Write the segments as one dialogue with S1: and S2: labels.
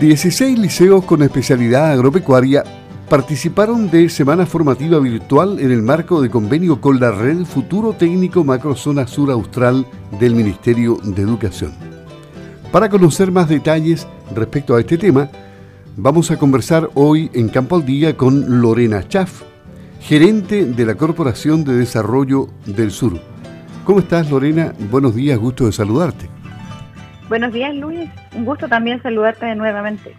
S1: 16 liceos con especialidad agropecuaria participaron de semana formativa virtual en el marco de convenio con la Red Futuro Técnico Macrozona Sur Austral del Ministerio de Educación. Para conocer más detalles respecto a este tema, vamos a conversar hoy en Campo al Día con Lorena Chaff, gerente de la Corporación de Desarrollo del Sur. ¿Cómo estás Lorena? Buenos días, gusto de saludarte.
S2: Buenos días, Luis. Un gusto también saludarte nuevamente.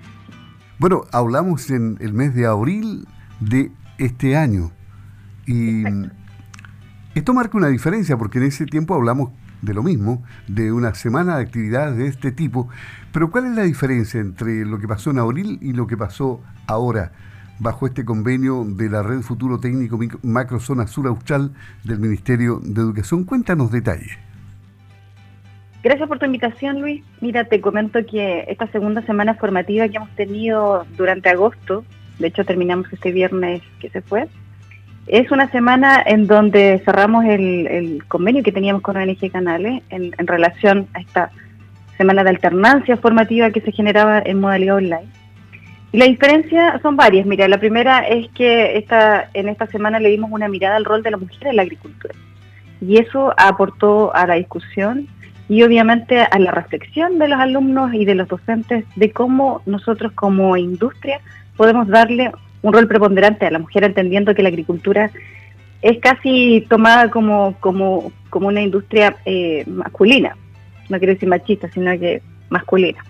S1: Bueno, hablamos en el mes de abril de este año y esto marca una diferencia porque en ese tiempo hablamos de lo mismo, de una semana de actividades de este tipo, pero ¿cuál es la diferencia entre lo que pasó en abril y lo que pasó ahora bajo este convenio de la Red Futuro Técnico Macrozona Sur Austral del Ministerio de Educación? Cuéntanos detalles.
S2: Gracias por tu invitación, Luis. Mira, te comento que esta segunda semana formativa que hemos tenido durante agosto, de hecho terminamos este viernes que se fue, es una semana en donde cerramos el, convenio que teníamos con ONG Canales en, relación a esta semana de alternancia formativa que se generaba en modalidad online. Y la diferencia son varias. Mira, la primera es que esta, en esta semana le dimos una mirada al rol de la mujer en la agricultura. Y eso aportó a la discusión y obviamente a la reflexión de los alumnos y de los docentes de cómo nosotros como industria podemos darle un rol preponderante a la mujer entendiendo que la agricultura es casi tomada como, como, como una industria eh, masculina, no quiero decir machista, sino que masculina.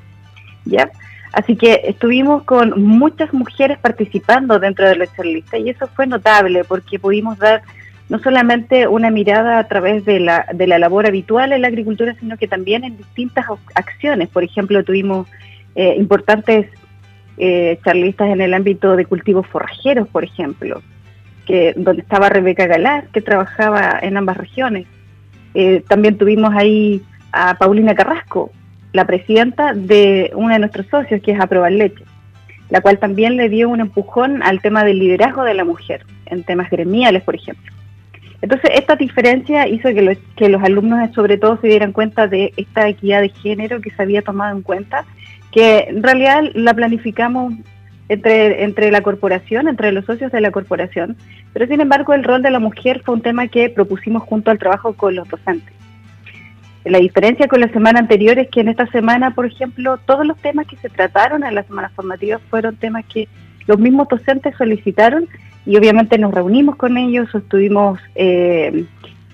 S2: ¿ya? Así que estuvimos con muchas mujeres participando dentro de la charlista y eso fue notable porque pudimos dar no solamente una mirada a través de la, de la labor habitual en la agricultura, sino que también en distintas acciones. Por ejemplo, tuvimos eh, importantes eh, charlistas en el ámbito de cultivos forrajeros, por ejemplo, que donde estaba Rebeca Galar, que trabajaba en ambas regiones. Eh, también tuvimos ahí a Paulina Carrasco, la presidenta de uno de nuestros socios, que es Aprobar Leche, la cual también le dio un empujón al tema del liderazgo de la mujer, en temas gremiales, por ejemplo. Entonces, esta diferencia hizo que los, que los alumnos, sobre todo, se dieran cuenta de esta equidad de género que se había tomado en cuenta, que en realidad la planificamos entre, entre la corporación, entre los socios de la corporación, pero sin embargo el rol de la mujer fue un tema que propusimos junto al trabajo con los docentes. La diferencia con la semana anterior es que en esta semana, por ejemplo, todos los temas que se trataron en la semana formativa fueron temas que los mismos docentes solicitaron y obviamente nos reunimos con ellos, estuvimos, eh,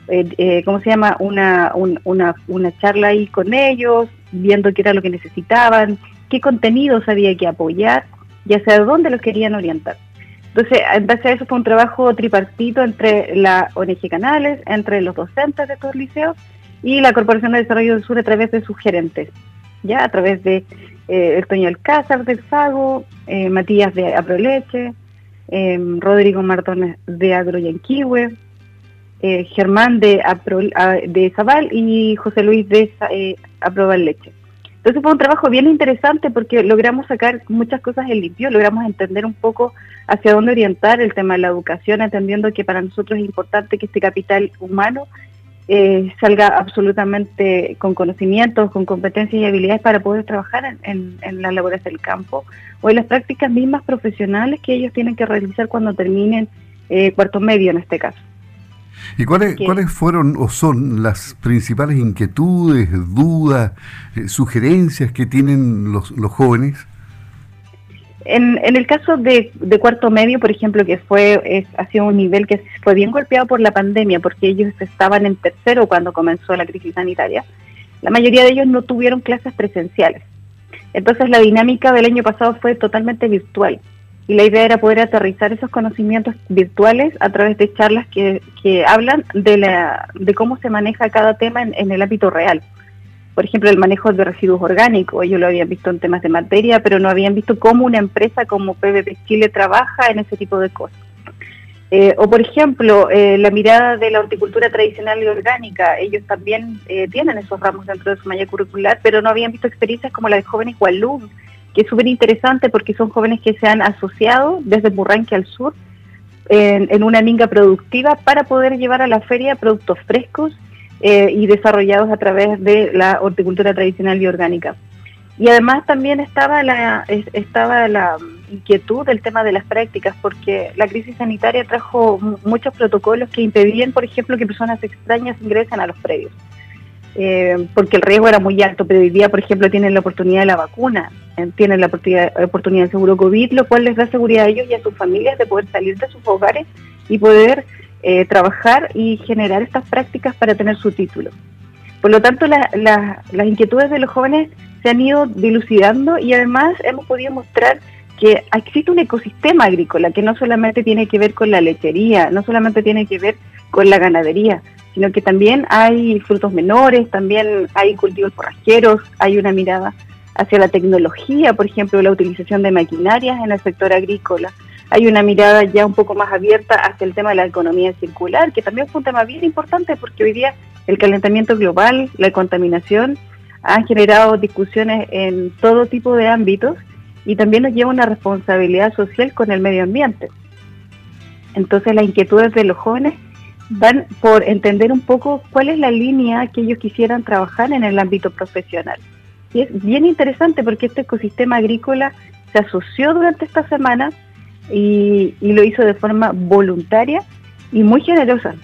S2: eh, eh, ¿cómo se llama?, una, una, una charla ahí con ellos, viendo qué era lo que necesitaban, qué contenidos había que apoyar y hacia dónde los querían orientar. Entonces, en base a eso fue un trabajo tripartito entre la ONG Canales, entre los docentes de estos liceos y la Corporación de Desarrollo del Sur a través de sus gerentes, ya a través de eh, el Toño Alcázar del Sago, Matías de Aproleche, eh, Rodrigo Martones de Agro Yanquihue, eh, Germán de, de Zabal y José Luis de eh, Aprobar Leche. Entonces fue un trabajo bien interesante porque logramos sacar muchas cosas en limpio, logramos entender un poco hacia dónde orientar el tema de la educación, entendiendo que para nosotros es importante que este capital humano eh, salga absolutamente con conocimientos, con competencias y habilidades para poder trabajar en, las labores del campo o en las prácticas mismas profesionales que ellos tienen que realizar cuando terminen eh, cuarto medio en este caso.
S1: ¿Y cuáles, cuáles fueron o son las principales inquietudes, dudas, eh, sugerencias que tienen los, los jóvenes?
S2: En, el caso de, cuarto medio, por ejemplo, que fue es, ha sido un nivel que fue bien golpeado por la pandemia, porque ellos estaban en tercero cuando comenzó la crisis sanitaria, la mayoría de ellos no tuvieron clases presenciales. Entonces la dinámica del año pasado fue totalmente virtual y la idea era poder aterrizar esos conocimientos virtuales a través de charlas que, que hablan de, la, de cómo se maneja cada tema en el ámbito real por ejemplo, el manejo de residuos orgánicos. Ellos lo habían visto en temas de materia, pero no habían visto cómo una empresa como PVP Chile trabaja en ese tipo de cosas. Eh, o, por ejemplo, eh, la mirada de la horticultura tradicional y orgánica. Ellos también eh, tienen esos ramos dentro de su malla curricular, pero no habían visto experiencias como la de jóvenes Walloon, que es súper interesante porque son jóvenes que se han asociado desde Burranque al sur en, en una minga productiva para poder llevar a la feria productos frescos eh, y desarrollados a través de la horticultura tradicional y orgánica. Y además también estaba la, estaba la inquietud del tema de las prácticas, porque la crisis sanitaria trajo muchos protocolos que impedían, por ejemplo, que personas extrañas ingresen a los predios. Eh, porque el riesgo era muy alto, pero hoy día, por ejemplo, tienen la oportunidad de la vacuna, eh, tienen la oportunidad, oportunidad del seguro COVID, lo cual les da seguridad a ellos y a sus familias de poder salir de sus hogares y poder eh, trabajar y generar estas prácticas para tener su título. Por lo tanto, las inquietudes de los jóvenes se han ido dilucidando y además hemos podido mostrar que existe un ecosistema agrícola que no solamente tiene que ver con la lechería, no solamente tiene que ver con la ganadería, sino que también hay frutos menores, también hay cultivos forrajeros, hay una mirada hacia la tecnología, por ejemplo, la utilización de maquinarias en el sector agrícola. Hay una mirada ya un poco más abierta hacia el tema de la economía circular, que también es un tema bien importante porque hoy día el calentamiento global, la contaminación, han generado discusiones en todo tipo de ámbitos y también nos lleva una responsabilidad social con el medio ambiente. Entonces las inquietudes de los jóvenes van por entender un poco cuál es la línea que ellos quisieran trabajar en el ámbito profesional. Y es bien interesante porque este ecosistema agrícola se asoció durante esta semana y, y lo hizo de forma voluntaria y muy generosa.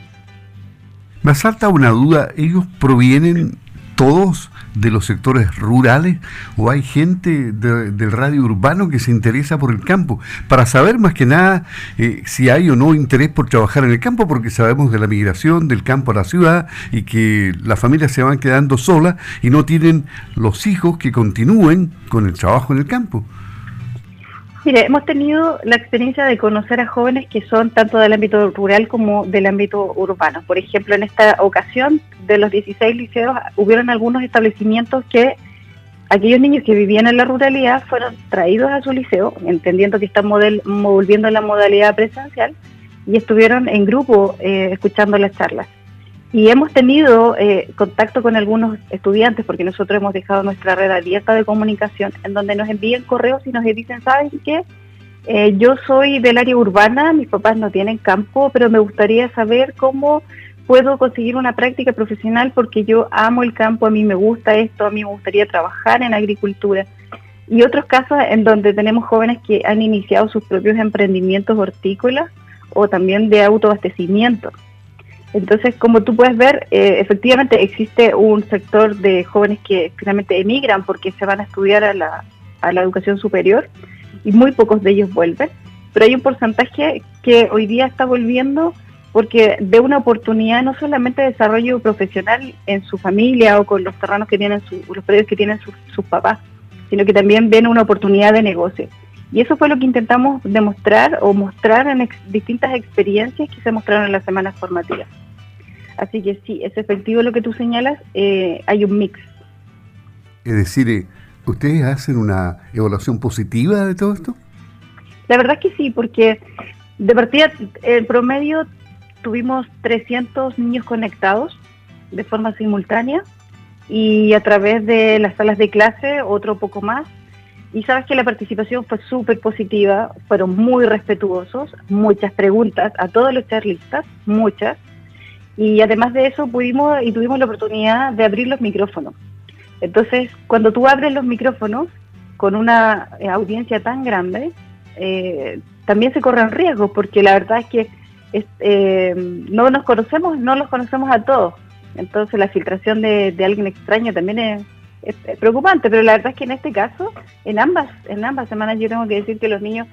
S1: Me salta una duda, ¿ellos provienen todos de los sectores rurales o hay gente del radio urbano que se interesa por el campo? Para saber más que nada eh, si hay o no interés por trabajar en el campo, porque sabemos de la migración del campo a la ciudad y que las familias se van quedando solas y no tienen los hijos que continúen con el trabajo en el campo.
S2: Mire, hemos tenido la experiencia de conocer a jóvenes que son tanto del ámbito rural como del ámbito urbano. Por ejemplo, en esta ocasión, de los 16 liceos, hubieron algunos establecimientos que aquellos niños que vivían en la ruralidad fueron traídos a su liceo, entendiendo que están volviendo a la modalidad presencial, y estuvieron en grupo eh, escuchando las charlas. Y hemos tenido eh, contacto con algunos estudiantes, porque nosotros hemos dejado nuestra red abierta de comunicación, en donde nos envían correos y nos dicen, ¿saben qué? Eh, yo soy del área urbana, mis papás no tienen campo, pero me gustaría saber cómo puedo conseguir una práctica profesional porque yo amo el campo, a mí me gusta esto, a mí me gustaría trabajar en agricultura. Y otros casos en donde tenemos jóvenes que han iniciado sus propios emprendimientos hortícolas o también de autoabastecimiento. Entonces, como tú puedes ver, eh, efectivamente existe un sector de jóvenes que finalmente emigran porque se van a estudiar a la, educación superior y muy pocos de ellos vuelven, pero hay un porcentaje que hoy día está volviendo porque de una oportunidad no solamente de desarrollo profesional en su familia o con los terrenos que tienen, los predios que tienen sus papás, sino que también ven una oportunidad de negocio. Y eso fue lo que intentamos demostrar o mostrar en distintas experiencias que se mostraron en las semanas formativas. Así que sí, es efectivo lo que tú señalas, eh, hay un mix.
S1: Es decir, eh, ¿ustedes hacen una evaluación positiva de todo esto?
S2: La verdad es que sí, porque de partida, el promedio tuvimos 300 niños conectados de forma simultánea y a través de las salas de clase otro poco más y sabes que la participación fue súper positiva, fueron muy respetuosos, muchas preguntas a todos los charlistas, muchas. Y además de eso pudimos y tuvimos la oportunidad de abrir los micrófonos. Entonces, cuando tú abres los micrófonos con una eh, audiencia tan grande, eh, también se corren riesgos, porque la verdad es que eh, no nos conocemos, no los conocemos a todos. Entonces la filtración de alguien extraño también es, es, preocupante, pero la verdad es que en este caso, en ambas, en ambas semanas yo tengo que decir que los niños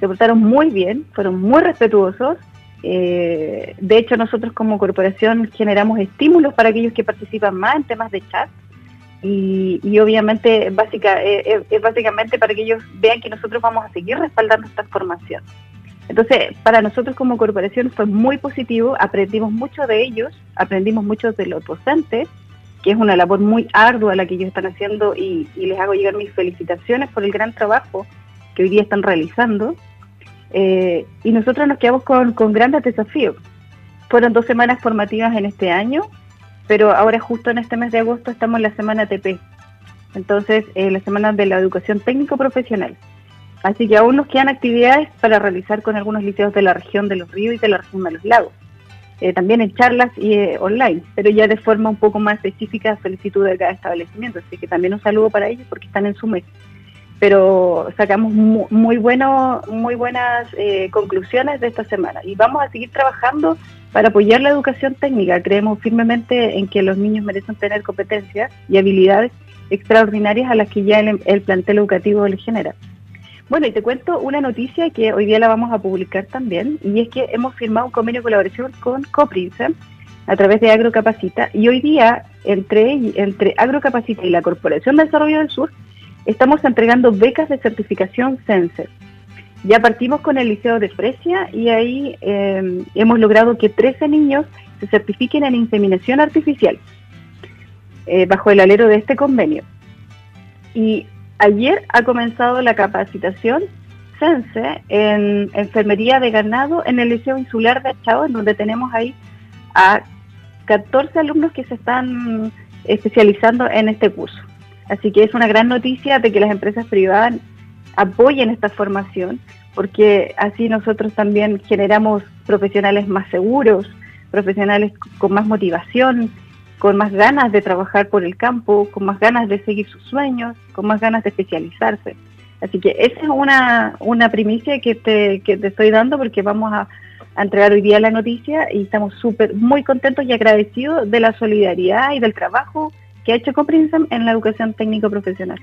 S2: se portaron muy bien, fueron muy respetuosos. Eh, de hecho, nosotros como corporación generamos estímulos para aquellos que participan más en temas de chat y, obviamente básica, eh, es básicamente para que ellos vean que nosotros vamos a seguir respaldando esta formación. Entonces, para nosotros como corporación fue muy positivo, aprendimos mucho de ellos, aprendimos mucho de los docentes que es una labor muy ardua la que ellos están haciendo y, les hago llegar mis felicitaciones por el gran trabajo que hoy día están realizando. Eh, y nosotros nos quedamos con, con grandes desafíos. Fueron dos semanas formativas en este año, pero ahora justo en este mes de agosto estamos en la semana TP, entonces eh, la semana de la educación técnico profesional. Así que aún nos quedan actividades para realizar con algunos liceos de la región de los ríos y de la región de los lagos. Eh, también en charlas y eh, online, pero ya de forma un poco más específica a solicitud de cada establecimiento. Así que también un saludo para ellos porque están en su mes. Pero sacamos muy, bueno, muy buenas eh, conclusiones de esta semana y vamos a seguir trabajando para apoyar la educación técnica. Creemos firmemente en que los niños merecen tener competencias y habilidades extraordinarias a las que ya el, el plantel educativo les genera. Bueno, y te cuento una noticia que hoy día la vamos a publicar también, y es que hemos firmado un convenio de colaboración con Coprince a través de Agrocapacita, y hoy día entre, entre Agrocapacita y la Corporación de Desarrollo del Sur estamos entregando becas de certificación CENSE. Ya partimos con el Liceo de Fresia y ahí em, hemos logrado que 13 niños se certifiquen en inseminación artificial eh, bajo el alero de este convenio. Y Ayer ha comenzado la capacitación CENSE en enfermería de ganado en el Liceo Insular de Achao, en donde tenemos ahí a 14 alumnos que se están especializando en este curso. Así que es una gran noticia de que las empresas privadas apoyen esta formación, porque así nosotros también generamos profesionales más seguros, profesionales con más motivación, con más ganas de trabajar por el campo, con más ganas de seguir sus sueños, con más ganas de especializarse. Así que esa es una, una primicia que te, que te estoy dando porque vamos a, entregar hoy día la noticia y estamos súper, muy contentos y agradecidos de la solidaridad y del trabajo que ha hecho Coprinsam en la educación técnico profesional.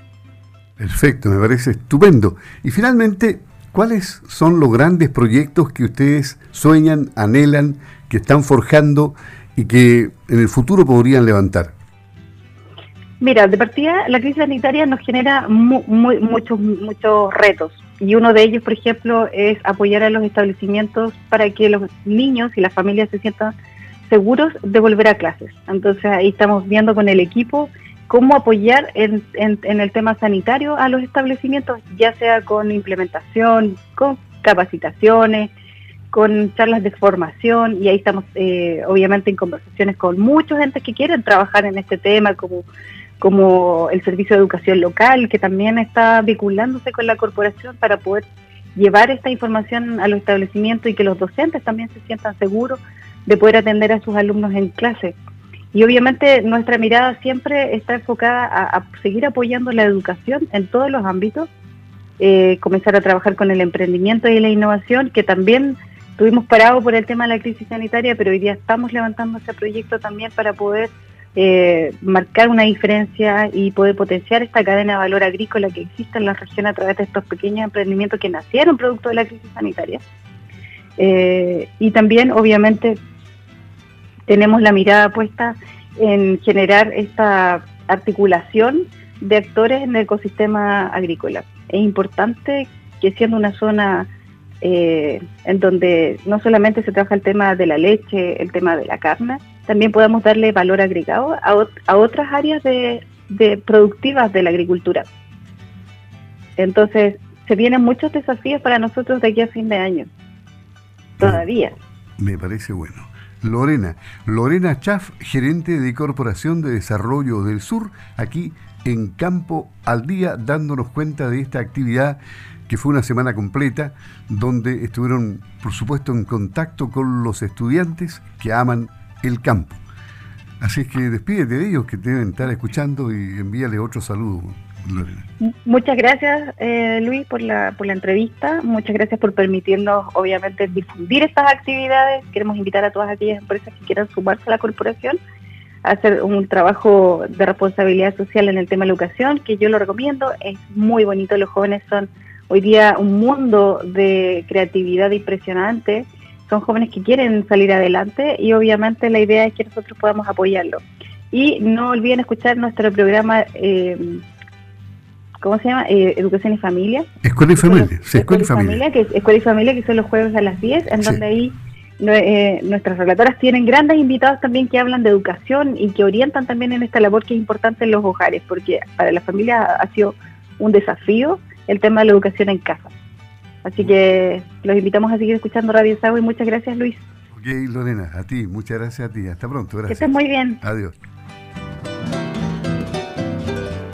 S1: Perfecto, me parece estupendo. Y finalmente, ¿cuáles son los grandes proyectos que ustedes sueñan, anhelan, que están forjando y que en el futuro podrían levantar?
S2: Mira, de partida la crisis sanitaria nos genera muchos, muchos retos y uno de ellos, por ejemplo, es apoyar a los establecimientos para que los niños y las familias se sientan seguros de volver a clases. Entonces ahí estamos viendo con el equipo cómo apoyar en, en el tema sanitario a los establecimientos, ya sea con implementación, con capacitaciones, con charlas de formación y ahí estamos eh, obviamente en conversaciones con muchos entes que quieren trabajar en este tema como como el servicio de educación local que también está vinculándose con la corporación para poder llevar esta información a los establecimientos y que los docentes también se sientan seguros de poder atender a sus alumnos en clase. Y obviamente nuestra mirada siempre está enfocada a, seguir apoyando la educación en todos los ámbitos, eh, comenzar a trabajar con el emprendimiento y la innovación, que también Estuvimos parados por el tema de la crisis sanitaria, pero hoy día estamos levantando ese proyecto también para poder eh, marcar una diferencia y poder potenciar esta cadena de valor agrícola que existe en la región a través de estos pequeños emprendimientos que nacieron producto de la crisis sanitaria. Eh, y también, obviamente, tenemos la mirada puesta en generar esta articulación de actores en el ecosistema agrícola. Es importante que siendo una zona eh, en donde no solamente se trabaja el tema de la leche, el tema de la carne, también podemos darle valor agregado a, otras áreas de, productivas de la agricultura. Entonces, se vienen muchos desafíos para nosotros de aquí a fin de año. Todavía.
S1: Me parece bueno. Lorena, Lorena Chaff, gerente de Corporación de Desarrollo del Sur, aquí en Campo al Día, dándonos cuenta de esta actividad que fue una semana completa donde estuvieron, por supuesto, en contacto con los estudiantes que aman el campo. Así es que despídete de ellos que deben estar escuchando y envíale otro saludo.
S2: Muchas gracias, eh, Luis, por la, por la entrevista. Muchas gracias por permitirnos, obviamente, difundir estas actividades. Queremos invitar a todas aquellas empresas que quieran sumarse a la corporación a hacer un trabajo de responsabilidad social en el tema de educación, que yo lo recomiendo. Es muy bonito, los jóvenes son hoy día un mundo de creatividad impresionante. Son jóvenes que quieren salir adelante y obviamente la idea es que nosotros podamos apoyarlo. Y no olviden escuchar nuestro programa, eh, ¿cómo se llama? Eh, Educación y Familia.
S1: Escuela y Familia, sí,
S2: Escuela, y Familia. que Escuela y Familia, que son los jueves a las 10, en donde ahí eh, nuestras relatoras tienen grandes invitados también que hablan de educación y que orientan también en esta labor que es importante en los hogares, porque para la familia ha sido un desafío el tema de la educación en casa. Así que los invitamos a seguir escuchando Radio Sago y muchas gracias Luis.
S1: Ok, Lorena, a ti, muchas gracias a ti. Hasta pronto, gracias.
S2: Que estés muy bien.
S1: Adiós.